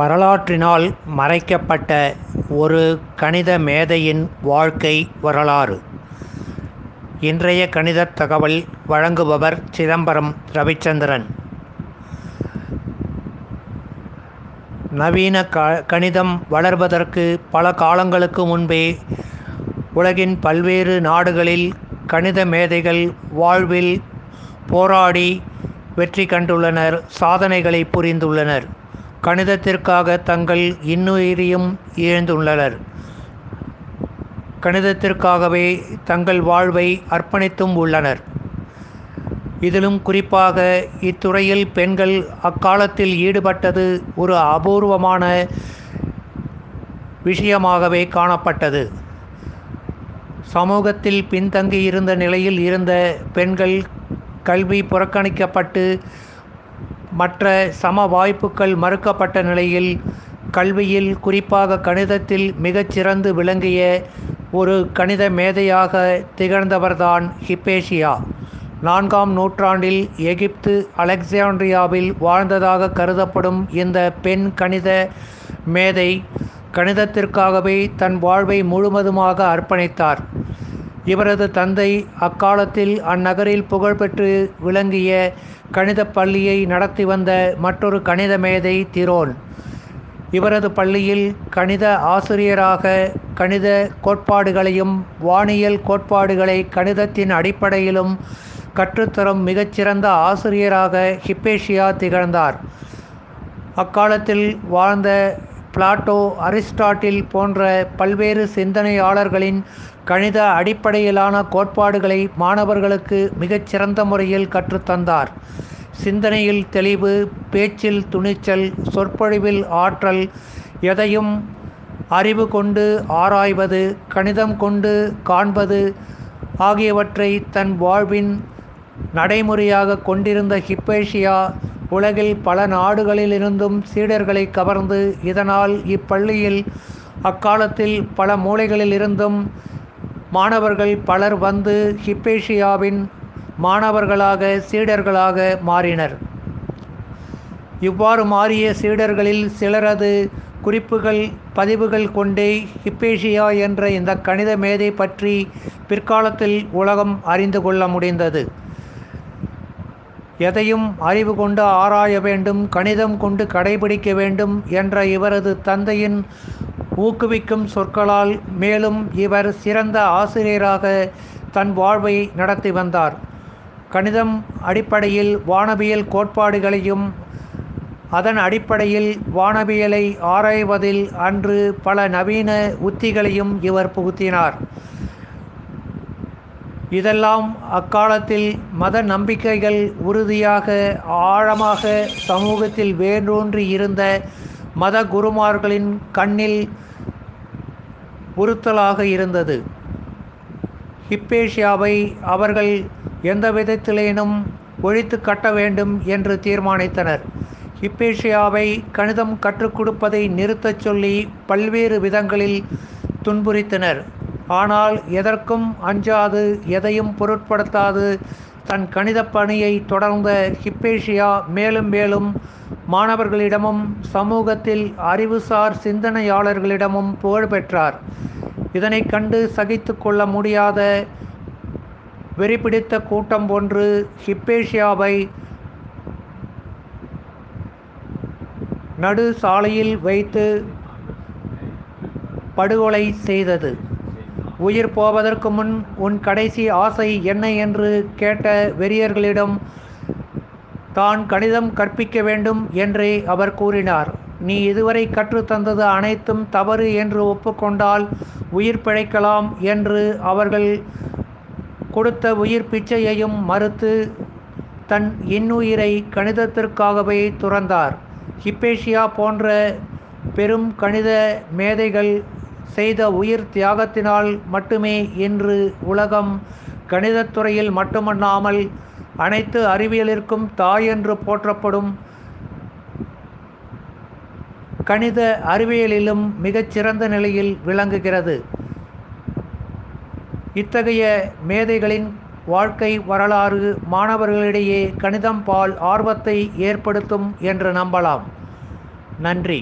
வரலாற்றினால் மறைக்கப்பட்ட ஒரு கணித மேதையின் வாழ்க்கை வரலாறு. இன்றைய கணித தகவல் வழங்குபவர் சிதம்பரம் ரவிச்சந்திரன். நவீன க கணிதம் வளர்வதற்கு பல காலங்களுக்கு முன்பே உலகின் பல்வேறு நாடுகளில் கணித மேதைகள் வாழ்வில் போராடி வெற்றி கண்டுள்ளனர் சாதனைகளை புரிந்துள்ளனர். கணிதத்திற்காக தங்கள் இன்னுயிரையும் இழந்துள்ளனர். கணிதத்திற்காகவே தங்கள் வாழ்வை அர்ப்பணித்தும் உள்ளனர். இதிலும் குறிப்பாக இத்துறையில் பெண்கள் அக்காலத்தில் ஈடுபட்டது ஒரு அபூர்வமான விஷயமாகவே காணப்பட்டது. சமூகத்தில் பின்தங்கி இருந்த நிலையில் இருந்த பெண்கள் கல்வி புறக்கணிக்கப்பட்டு மற்ற சம வாய்ப்புகள் மறுக்கப்பட்ட நிலையில் கல்வியில் குறிப்பாக கணிதத்தில் மிகச்சிறந்து விளங்கிய ஒரு கணித மேதையாக திகழ்ந்தவர்தான் ஹிப்பேஷியா. நான்காம் நூற்றாண்டில் எகிப்து அலெக்சாண்ட்ரியாவில் வாழ்ந்ததாக கருதப்படும் இந்த பெண் கணித மேதை கணிதத்திற்காகவே தன் வாழ்வை முழுவதுமாக அர்ப்பணித்தார். இவரது தந்தை அக்காலத்தில் அந்நகரில் புகழ்பெற்று விளங்கிய கணித பள்ளியை நடத்தி வந்த மற்றொரு கணித மேதை திரோன். இவரது பள்ளியில் கணித ஆசிரியராக கணித கோட்பாடுகளையும் வானியல் கோட்பாடுகளை கணிதத்தின் அடிப்படையிலும் கற்றுத்தரும் மிகச்சிறந்த ஆசிரியராக ஹிப்பேஷியா திகழ்ந்தார். அக்காலத்தில் வாழ்ந்த பிளாட்டோ அரிஸ்டாட்டில் போன்ற பல்வேறு சிந்தனையாளர்களின் கணித அடிப்படையிலான கோட்பாடுகளை மாணவர்களுக்கு மிகச்சிறந்த முறையில் கற்றுத்தந்தார் சிந்தனையில் தெளிவு பேச்சில் துணிச்சல் சொற்பொழிவில் ஆற்றல் எதையும் அறிவு கொண்டு ஆராய்வது கணிதம் கொண்டு காண்பது ஆகியவற்றை தன் வாழ்வின் நடைமுறையாக கொண்டிருந்த ஹிப்பேஷியா உலகில் பல நாடுகளிலிருந்தும் சீடர்களை கவர்ந்து இதனால் இப்பள்ளியில் அக்காலத்தில் பல மூலைகளிலிருந்தும் மாணவர்கள் பலர் வந்து ஹிப்பேஷியாவின் மாணவர்களாக சீடர்களாக மாறினர். இவ்வாறு மாறிய சீடர்களில் சிலரது குறிப்புகள் பதிவுகள் கொண்டே ஹிப்பேஷியா என்ற இந்த கணித மேதை பற்றி பிற்காலத்தில் உலகம் அறிந்து கொள்ள முடிந்தது. எதையும் அறிவு கொண்டு ஆராய வேண்டும் கணிதம் கொண்டு கடைபிடிக்க வேண்டும் என்ற இவரது தந்தையின் ஊக்குவிக்கும் சொற்களால் மேலும் இவர் சிறந்த ஆசிரியராக தன் வாழ்வை நடத்தி வந்தார். கணிதம் அடிப்படையில் வானவியல் கோட்பாடுகளையும் அதன் அடிப்படையில் வானவியலை ஆராய்வதில் அன்று பல நவீன உத்திகளையும் இவர் புகுத்தினார். இதெல்லாம் அக்காலத்தில் மத நம்பிக்கைகள் உறுதியாக ஆழமாக சமூகத்தில் வேரூன்றி இருந்த மத குருமார்களின் கண்ணில் உறுத்தலாக இருந்தது. ஹிப்பேஷியாவை அவர்கள் எந்த விதத்திலேனும் ஒழித்து கட்ட வேண்டும் என்று தீர்மானித்தனர். ஹிப்பேஷியாவை கணிதம் கற்றுக் கொடுப்பதை நிறுத்தச் சொல்லி பல்வேறு விதங்களில் துன்புறுத்தினர். ஆனால் எதற்கும் அஞ்சாது எதையும் பொருட்படுத்தாது. தன் கணித பணியை தொடர்ந்த ஹிப்பேஷியா மேலும் மேலும் மாணவர்களிடமும் சமூகத்தில் அறிவுசார் சிந்தனையாளர்களிடமும் புகழ் பெற்றார். இதனை கண்டு சகித்து கொள்ள முடியாத வெறிபிடித்த கூட்டம் ஒன்று ஹிப்பேஷியாவை நடு சாலையில் வைத்து படுகொலை செய்தது. உயிர் போவதற்கு முன் உன் கடைசி ஆசை என்ன என்று கேட்ட வெறியர்களிடம் தான் கணிதம் கற்பிக்க வேண்டும் என்றே அவர் கூறினார். நீ இதுவரை கற்றுத்தந்தது அனைத்தும் தவறு என்று ஒப்புக்கொண்டால் உயிர் பிழைக்கலாம் என்று அவர்கள் கொடுத்த உயிர் பிச்சையையும் மறுத்து தன் இன்னுயிரை கணிதத்திற்காகவே துறந்தார். ஹிப்பேஷியா போன்ற பெரும் கணித மேதைகள் செய்த உயிர் தியாகத்தினால் மட்டுமே இன்று உலகம் கணிதத்துறையில் மட்டுமல்லாமல் அனைத்து அறிவியலிற்கும் தாய் என்று போற்றப்படும் கணித அறிவியலிலும் மிகச்சிறந்த நிலையில் விளங்குகிறது. இத்தகைய மேதைகளின் வாழ்க்கை வரலாறு மாணவர்களிடையே கணிதம் பால் ஆர்வத்தை ஏற்படுத்தும் என்று நம்பலாம். நன்றி.